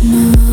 No.